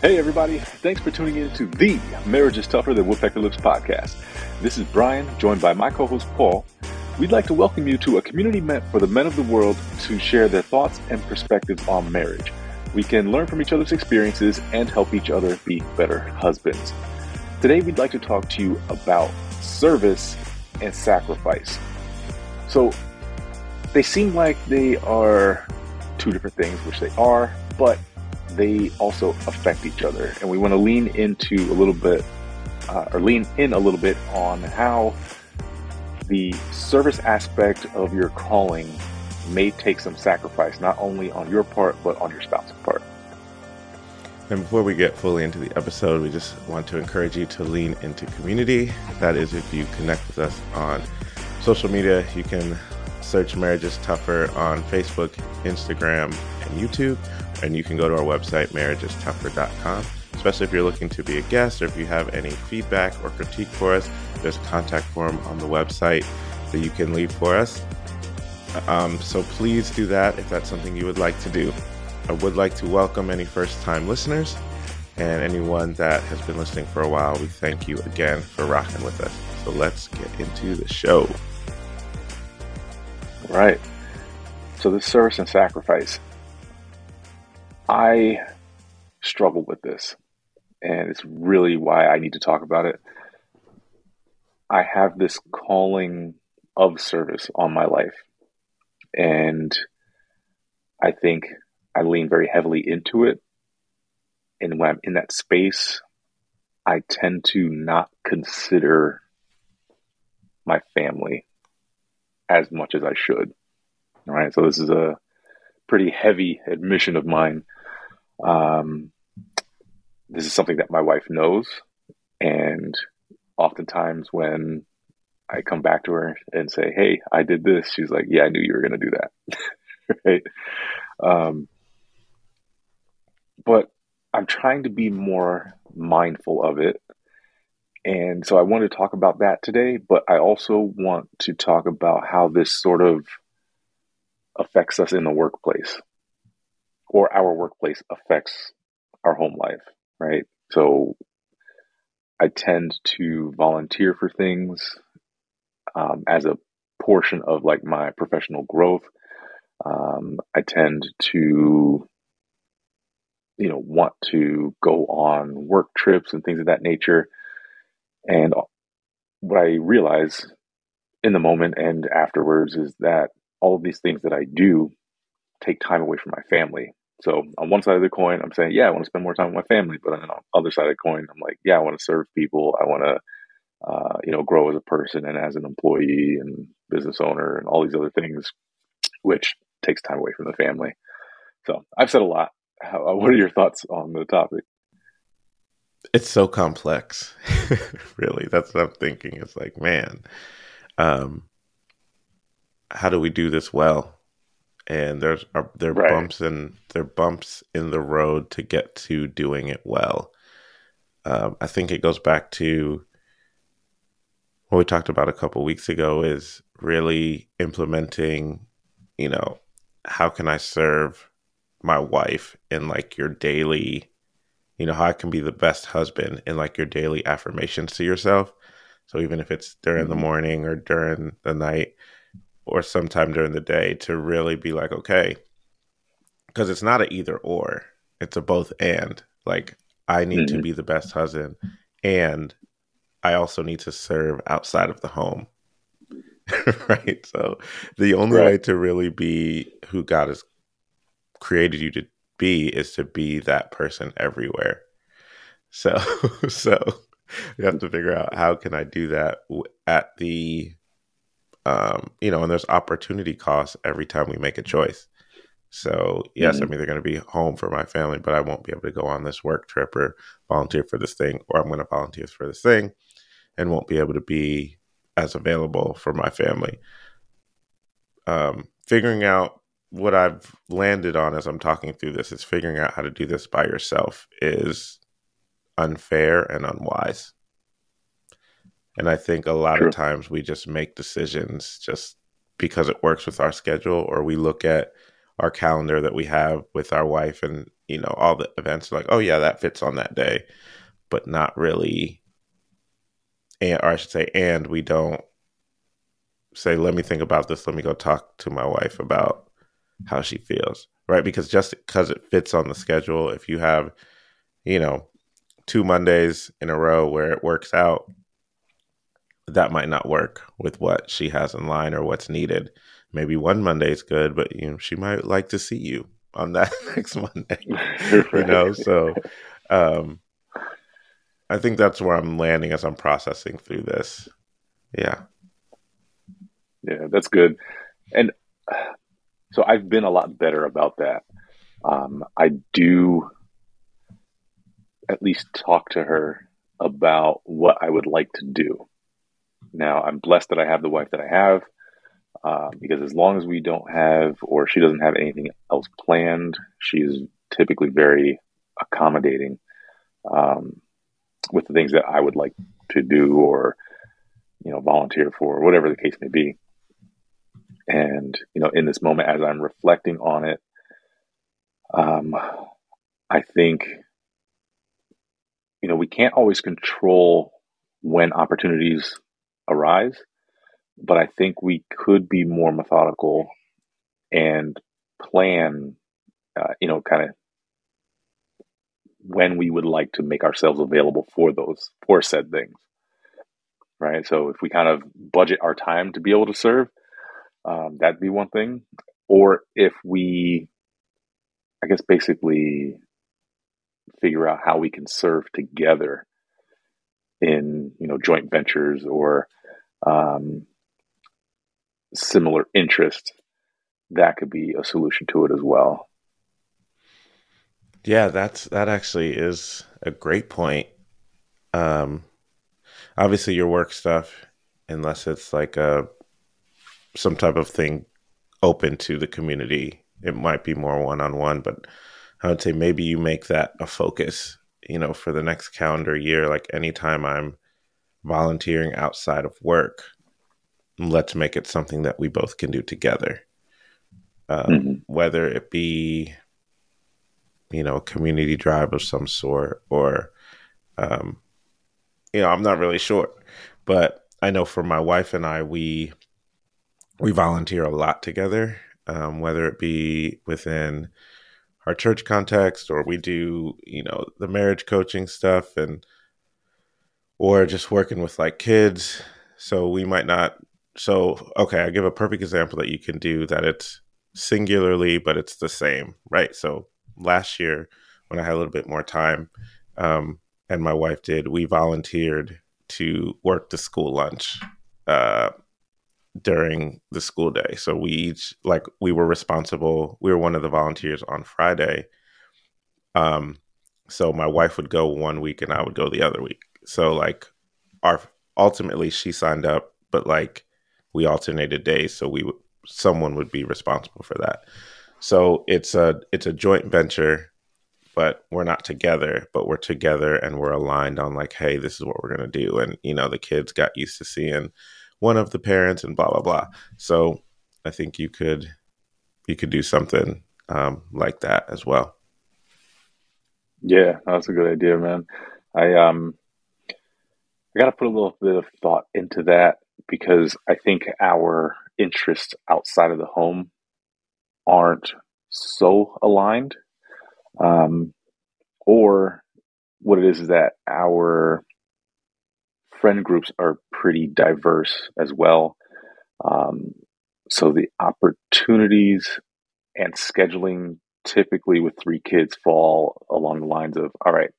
Hey, everybody. Thanks for tuning in to the Marriage is Tougher Than Woodpecker Lips podcast. This is Bryan, joined by my co host Paul. We'd like to welcome you to a community meant for the men of the world to share their thoughts and perspectives on marriage. We can learn from each other's experiences and help each other be better husbands. Today, we'd like to talk to you about service and sacrifice. So, they seem like they are two different things, which they are, but they also affect each other. And we want to lean into a little bit, uh, or lean in a little bit on how the service aspect of your calling may take some sacrifice, not only on your part, but on your spouse's part. And before we get fully into the episode, we just want to encourage you to lean into community. That is, if you connect with us on social media, you can search Marriage is Tougher on Facebook, Instagram, and YouTube and you can go to our website, marriageistougher.com. Especially if you're looking to be a guest or if you have any feedback or critique for us, there's a contact form on the website that you can leave for us. Um, so please do that if that's something you would like to do. I would like to welcome any first time listeners and anyone that has been listening for a while. We thank you again for rocking with us. So let's get into the show. All right. So, this service and sacrifice. I struggle with this, and it's really why I need to talk about it. I have this calling of service on my life, and I think I lean very heavily into it. And when I'm in that space, I tend to not consider my family as much as I should. All right. So this is a pretty heavy admission of mine. Um, this is something that my wife knows, and oftentimes when I come back to her and say, "Hey, I did this," she's like, "Yeah, I knew you were going to do that." right? Um, but I'm trying to be more mindful of it. And so I want to talk about that today, but I also want to talk about how this sort of affects us in the workplace or our workplace affects our home life, right? So I tend to volunteer for things um, as a portion of like my professional growth. Um, I tend to, you know, want to go on work trips and things of that nature. And what I realize in the moment and afterwards is that all of these things that I do take time away from my family. So on one side of the coin, I'm saying, yeah, I want to spend more time with my family. But on the other side of the coin, I'm like, yeah, I want to serve people. I want to, uh, you know, grow as a person and as an employee and business owner and all these other things, which takes time away from the family. So I've said a lot. How, what are your thoughts on the topic? It's so complex, really. That's what I'm thinking. It's like, man, um, how do we do this well? And there's uh, there right. bumps and there bumps in the road to get to doing it well. Um, I think it goes back to what we talked about a couple weeks ago is really implementing, you know, how can I serve my wife in like your daily, you know, how I can be the best husband in like your daily affirmations to yourself. So even if it's during mm-hmm. the morning or during the night, or sometime during the day to really be like, okay, because it's not a either or, it's a both and. Like, I need mm-hmm. to be the best husband, and I also need to serve outside of the home. right. So, the only right. way to really be who God has created you to be is to be that person everywhere. So, so you have to figure out how can I do that at the um, you know, and there's opportunity costs every time we make a choice. So yes, mm-hmm. I'm either going to be home for my family, but I won't be able to go on this work trip or volunteer for this thing, or I'm going to volunteer for this thing, and won't be able to be as available for my family. Um, figuring out what I've landed on as I'm talking through this is figuring out how to do this by yourself is unfair and unwise. And I think a lot of times we just make decisions just because it works with our schedule, or we look at our calendar that we have with our wife and you know, all the events like, oh yeah, that fits on that day, but not really. And or I should say, and we don't say, let me think about this. Let me go talk to my wife about how she feels, right? Because just because it fits on the schedule, if you have, you know, two Mondays in a row where it works out, that might not work with what she has in line or what's needed. Maybe one Monday is good, but you know she might like to see you on that next Monday. right. You know, so um, I think that's where I'm landing as I'm processing through this. Yeah, yeah, that's good. And so I've been a lot better about that. Um, I do at least talk to her about what I would like to do. Blessed that I have the wife that I have uh, because as long as we don't have or she doesn't have anything else planned, she's typically very accommodating um, with the things that I would like to do or you know volunteer for, whatever the case may be. And you know, in this moment, as I'm reflecting on it, um, I think you know we can't always control when opportunities arise, but I think we could be more methodical and plan, uh, you know, kind of when we would like to make ourselves available for those for said things right? So if we kind of budget our time to be able to serve um, that'd be one thing. Or if we i guess basically figure out how we can serve together in you know joint ventures or um, similar interest, that could be a solution to it as well. Yeah, that's that actually is a great point. Um, obviously, your work stuff, unless it's like a some type of thing open to the community, it might be more one on one. But I would say maybe you make that a focus. You know, for the next calendar year, like anytime I'm volunteering outside of work, let's make it something that we both can do together. Um, mm-hmm. Whether it be, you know, a community drive of some sort, or, um, you know, I'm not really sure, but I know for my wife and I, we we volunteer a lot together, um, whether it be within our church context or we do, you know, the marriage coaching stuff and or just working with like kids. So we might not so okay i give a perfect example that you can do that it's singularly but it's the same right? So last year when i had a little bit more time um, and my wife did we volunteered to work the school lunch uh, during the school day. So we each like we were responsible. We were one of the volunteers on friday. Um so my wife would go one week and i would go the other week so like our ultimately she signed up but like we alternated days, so we someone would be responsible for that. So it's a it's a joint venture, but we're not together, but we're together and we're aligned on like, hey, this is what we're gonna do. And you know, the kids got used to seeing one of the parents and blah blah blah. So I think you could you could do something um, like that as well. Yeah, that's a good idea, man. I um I got to put a little bit of thought into that because I think our interests outside of the home aren't so aligned. Um, or what it is is that our friend groups are pretty diverse as well. Um, so the opportunities and scheduling typically with three kids fall along the lines of all right,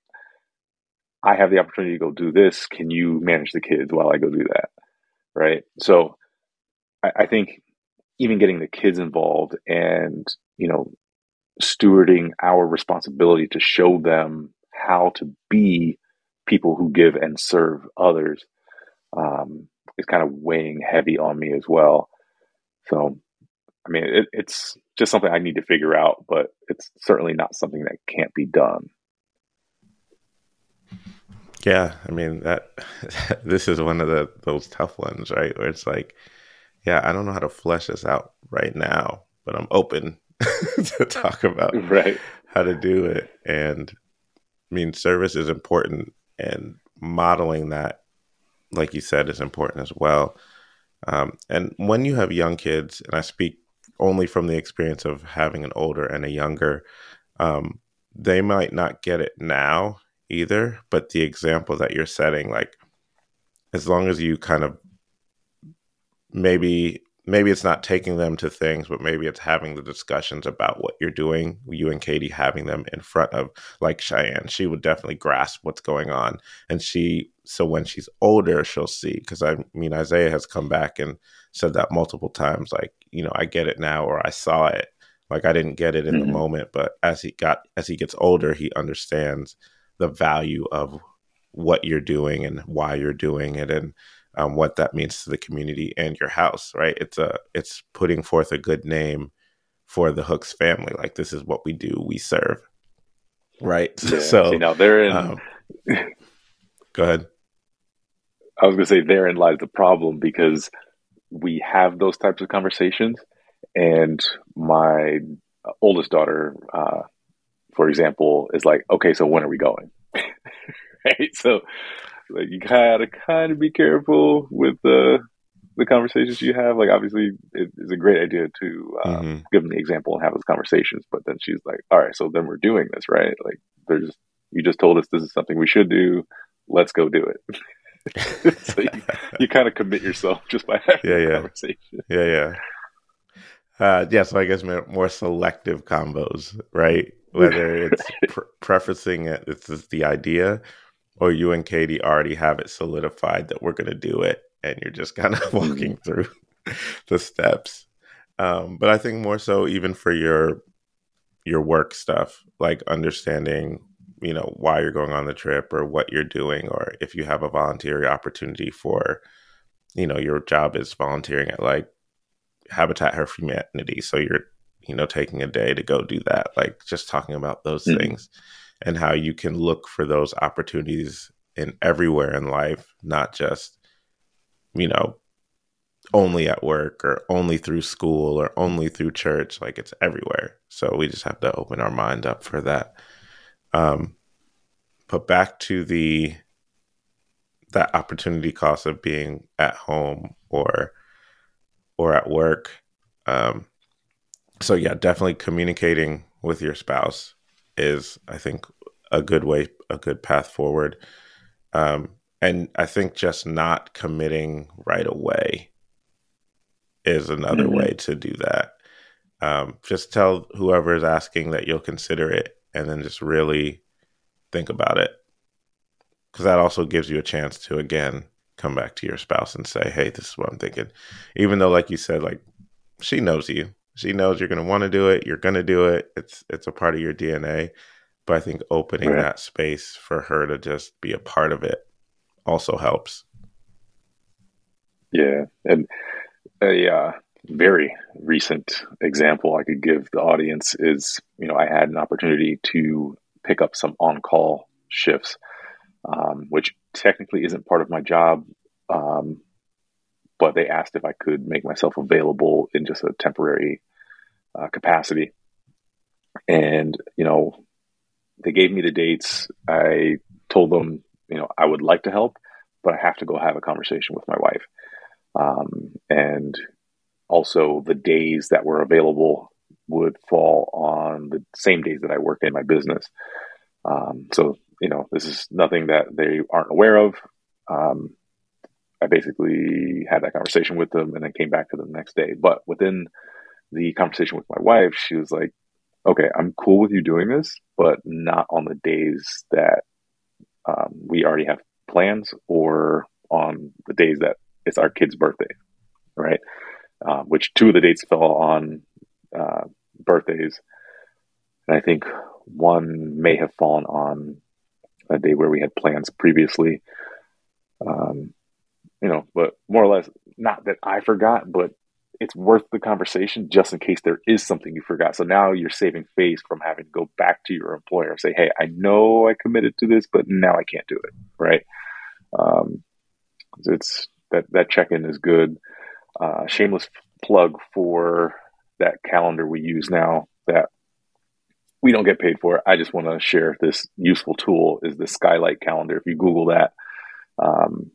I have the opportunity to go do this. Can you manage the kids while I go do that? right? So I, I think even getting the kids involved and you know stewarding our responsibility to show them how to be people who give and serve others um, is kind of weighing heavy on me as well. So, I mean, it, it's just something I need to figure out, but it's certainly not something that can't be done. Yeah, I mean that this is one of the those tough ones, right? Where it's like, yeah, I don't know how to flesh this out right now, but I'm open to talk about right how to do it. And I mean, service is important, and modeling that, like you said, is important as well. Um, and when you have young kids, and I speak only from the experience of having an older and a younger, um, they might not get it now either. But the example that you're setting, like, as long as you kind of maybe maybe it's not taking them to things, but maybe it's having the discussions about what you're doing. You and Katie having them in front of, like Cheyenne, she would definitely grasp what's going on. And she, so when she's older, she'll see. Because I mean, Isaiah has come back and said that multiple times, like, you know, I get it now, or I saw it. Like I didn't get it in mm-hmm. the moment, but as he got, as he gets older, he understands the value of what you're doing and why you're doing it. And, um, what that means to the community and your house, right? It's a it's putting forth a good name for the Hooks family. Like this is what we do. We serve, right? Yeah. So See, now they're in. Um, go ahead. I was going to say therein lies the problem because we have those types of conversations, and my oldest daughter, uh, for example, is like, "Okay, so when are we going?" right? So like you gotta kind of be careful with the the conversations you have. Like obviously, it's a great idea to um, mm-hmm. give them the example and have those conversations. But then she's like, "All right, so then we're doing this, right? Like, there's you just told us this is something we should do. Let's go do it." so you, you kind of commit yourself just by having yeah, yeah. conversation. Yeah, yeah. Uh, yeah, so I guess more selective combos, right? Whether it's pre- prefacing it, this is the idea, or you and Katie already have it solidified that we're going to do it and you're just kind of walking mm-hmm. through the steps. Um, but I think more so even for your your work stuff, like understanding, you know, why you're going on the trip or what you're doing, or if you have a voluntary opportunity for, you know, your job is volunteering at like Habitat for Humanity. So you're, you know, taking a day to go do that. Like just talking about those mm-hmm. things and how you can look for those opportunities in everywhere in life, not just, you know, only at work or only through school or only through church. Like it's everywhere. So we just have to open our mind up for that. Um, but back to the that opportunity cost of being at home or or at work. Um, so yeah, definitely communicating with your spouse is, I think, a good way, a good path forward. Um, and I think just not committing right away is another mm-hmm. way to do that. Um, just tell whoever is asking that you'll consider it and then just really think about it. Because that also gives you a chance to, again, come back to your spouse and say, hey, this is what I'm thinking. Even though, like you said, like she knows you. She knows you're going to want to do it. You're going to do it. It's it's a part of your DNA. But I think opening right. that space for her to just be a part of it also helps. Yeah, and a uh, very recent example I could give the audience is, you know, I had an opportunity to pick up some on-call shifts, um, which technically isn't part of my job. Um, but they asked if I could make myself available in just a temporary uh, capacity. And, you know, they gave me the dates. I told them, you know, I would like to help, but I have to go have a conversation with my wife. Um, and also, the days that were available would fall on the same days that I work in my business. Um, so, you know, this is nothing that they aren't aware of. Um, I basically had that conversation with them and then came back to them the next day. But within the conversation with my wife, she was like, okay, I'm cool with you doing this, but not on the days that um, we already have plans or on the days that it's our kid's birthday, right? Uh, which two of the dates fell on uh, birthdays. And I think one may have fallen on a day where we had plans previously. Um, you know, but more or less, not that I forgot, but it's worth the conversation just in case there is something you forgot. So now you're saving face from having to go back to your employer and say, "Hey, I know I committed to this, but now I can't do it." Right? Um, it's that that check in is good. Uh, shameless plug for that calendar we use now that we don't get paid for. I just want to share this useful tool is the Skylight calendar. If you Google that, um,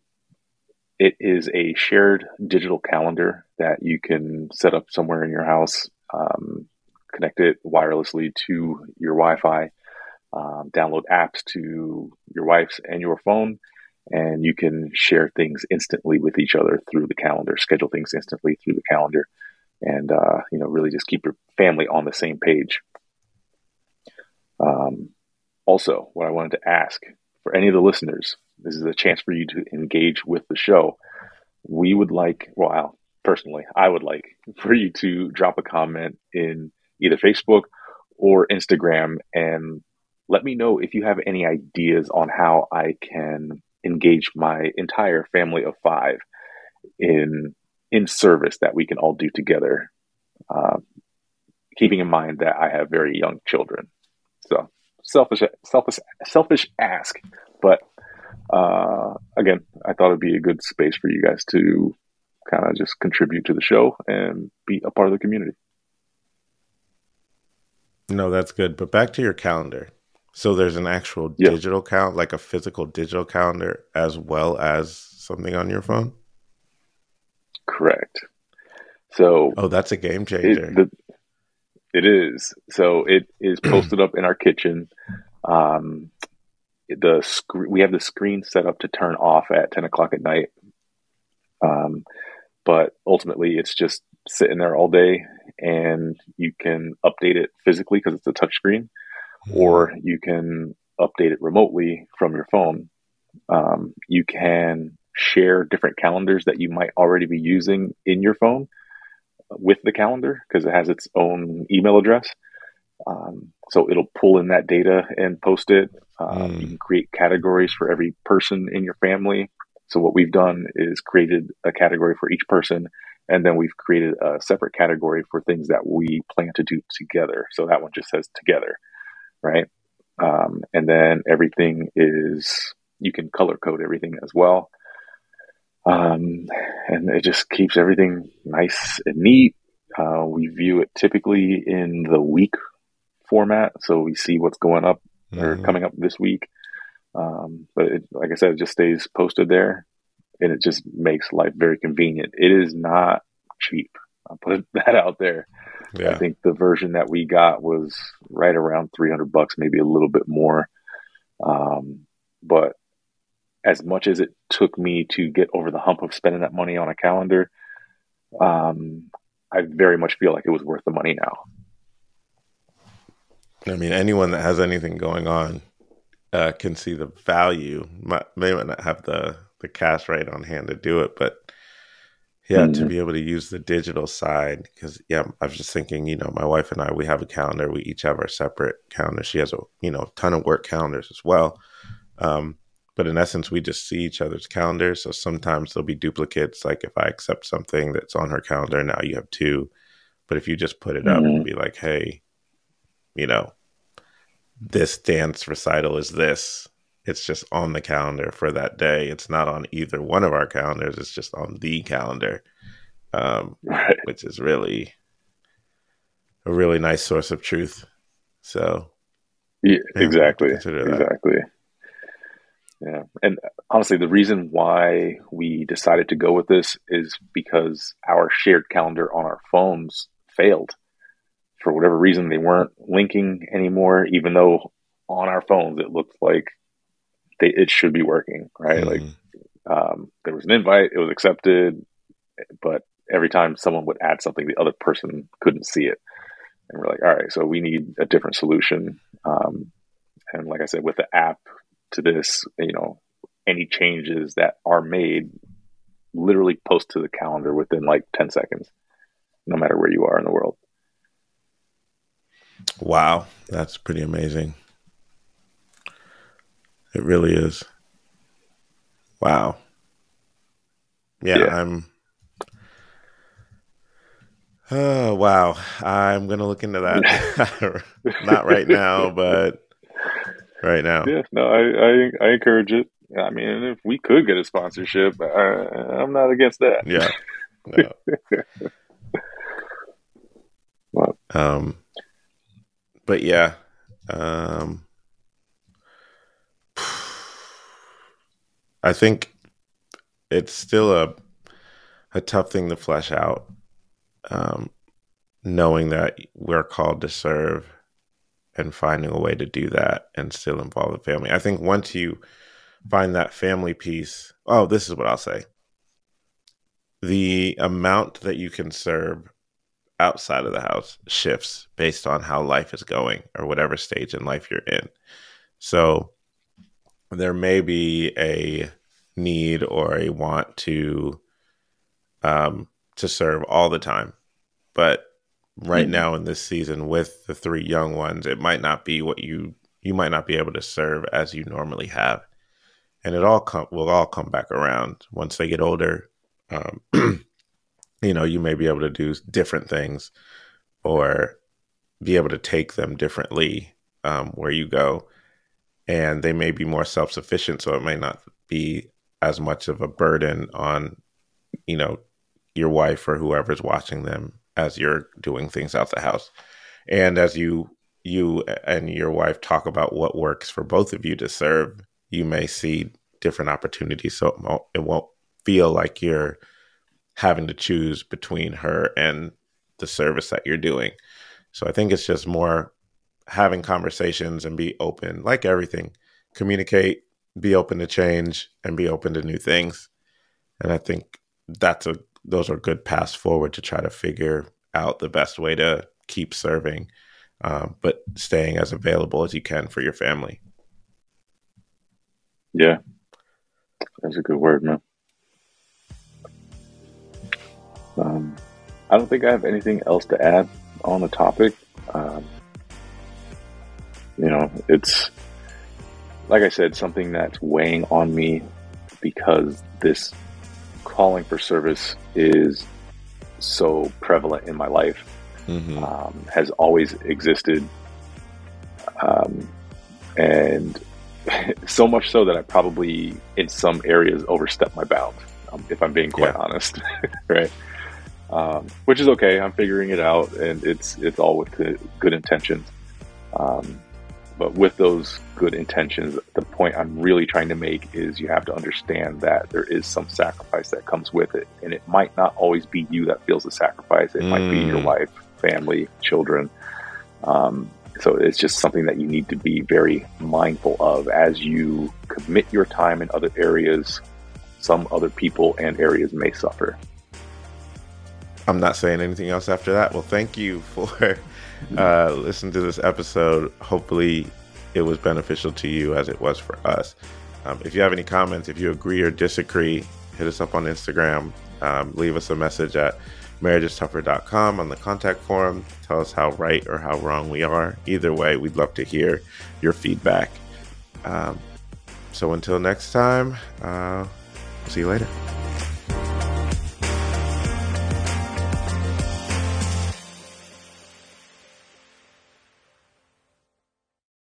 it is a shared digital calendar that you can set up somewhere in your house, um, connect it wirelessly to your Wi-Fi, um, download apps to your wife's and your phone, and you can share things instantly with each other through the calendar, schedule things instantly through the calendar, and uh, you know really just keep your family on the same page. Um, also, what I wanted to ask for any of the listeners, this is a chance for you to engage with the show. We would like, well, personally, I would like for you to drop a comment in either Facebook or Instagram and let me know if you have any ideas on how I can engage my entire family of five in in service that we can all do together. Uh, keeping in mind that I have very young children, so selfish, selfish, selfish ask, but uh, again, I thought it'd be a good space for you guys to kind of just contribute to the show and be a part of the community. No, that's good. But back to your calendar. So there's an actual digital count, like a physical digital calendar, as well as something on your phone. Correct. So, oh, that's a game changer. It, the, it is. So it is posted up in our kitchen. Um, the sc- we have the screen set up to turn off at ten o'clock at night. Um, but ultimately, it's just sitting there all day, and you can update it physically because it's a touch screen or you can update it remotely from your phone. Um, you can share different calendars that you might already be using in your phone with the calendar because it has its own email address. Um, so it'll pull in that data and post it. Mm. You can create categories for every person in your family. So what we've done is created a category for each person, and then we've created a separate category for things that we plan to do together. So that one just says together right? Um, and then everything is you can color code everything as well. Um, and it just keeps everything nice and neat. Uh, we view it typically in the week format, so we see what's going up mm-hmm. or coming up this week. Um, but it, like I said, it just stays posted there, and it just makes life very convenient. It is not cheap. I'll put that out there. Yeah. I think the version that we got was right around 300 bucks, maybe a little bit more. Um, but as much as it took me to get over the hump of spending that money on a calendar, um, I very much feel like it was worth the money now. I mean, anyone that has anything going on uh, can see the value. May not have the the cash right on hand to do it, but yeah mm-hmm. to be able to use the digital side because yeah i was just thinking you know my wife and i we have a calendar we each have our separate calendar she has a you know ton of work calendars as well um, but in essence we just see each other's calendars so sometimes there'll be duplicates like if i accept something that's on her calendar now you have two but if you just put it mm-hmm. up and mm-hmm. be like hey you know this dance recital is this it's just on the calendar for that day. It's not on either one of our calendars. It's just on the calendar, um, right. which is really a really nice source of truth. So, yeah, exactly, exactly. Yeah, and honestly, the reason why we decided to go with this is because our shared calendar on our phones failed for whatever reason. They weren't linking anymore, even though on our phones it looked like they, it should be working, right? Mm-hmm. Like, um, there was an invite, it was accepted, but every time someone would add something, the other person couldn't see it. And we're like, all right, so we need a different solution. Um, and like I said, with the app to this, you know, any changes that are made literally post to the calendar within like 10 seconds, no matter where you are in the world. Wow, that's pretty amazing. It really is. Wow. Yeah, yeah. I'm. Oh wow! I'm gonna look into that. Not right now, but right now. Yeah, no, I, I, I encourage it. I mean, if we could get a sponsorship, I, I'm not against that. Yeah. No. um, but yeah, Um, I think it's still a a tough thing to flesh out. Um, knowing that we're called to serve and finding a way to do that and still involve the family. I think once you find that family piece, oh, this is what I'll say. The amount that you can serve outside of the house shifts based on how life is going or whatever stage in life you're in. So there may be a need or a want to um to serve all the time. But right mm-hmm. now in this season with the three young ones, it might not be what you you might not be able to serve as you normally have, and it all will all come back around once they get older. Um, you know, you may be able to do different things, or be able to take them differently um, where you go, and they may be more self sufficient, so it may not be as much of a burden on you know your wife or whoever's watching them as you're doing things out the house. And as you you and your wife talk about what works for both of you to serve, you may see different opportunities. So it won't, it won't feel like you're having to choose between her and the service that you're doing. So I think it's just more having conversations and be open, like everything. Communicate, be open to change, and be open to new things. And I think that's a those are good paths forward to try to figure out the best way to keep serving, um, but staying as available as you can for your family. Yeah, that's a good word, man. Um, I don't think I have anything else to add on the topic. Um, you know, it's like I said, something that's weighing on me because this calling for service is so prevalent in my life, mm-hmm. um, has always existed. Um, and so much so that I probably, in some areas, overstepped my bounds, um, if I'm being quite yeah. honest. right. Um, which is okay. I'm figuring it out, and it's it's all with good, good intentions. Um, but with those good intentions, the point I'm really trying to make is you have to understand that there is some sacrifice that comes with it. And it might not always be you that feels the sacrifice, it mm. might be your mm. wife, family, children. Um, so it's just something that you need to be very mindful of as you commit your time in other areas. Some other people and areas may suffer. I'm not saying anything else after that. Well, thank you for uh, listen to this episode. Hopefully, it was beneficial to you as it was for us. Um, if you have any comments, if you agree or disagree, hit us up on Instagram. Um, leave us a message at marriageistougher.com on the contact form. Tell us how right or how wrong we are. Either way, we'd love to hear your feedback. Um, so until next time, uh, see you later.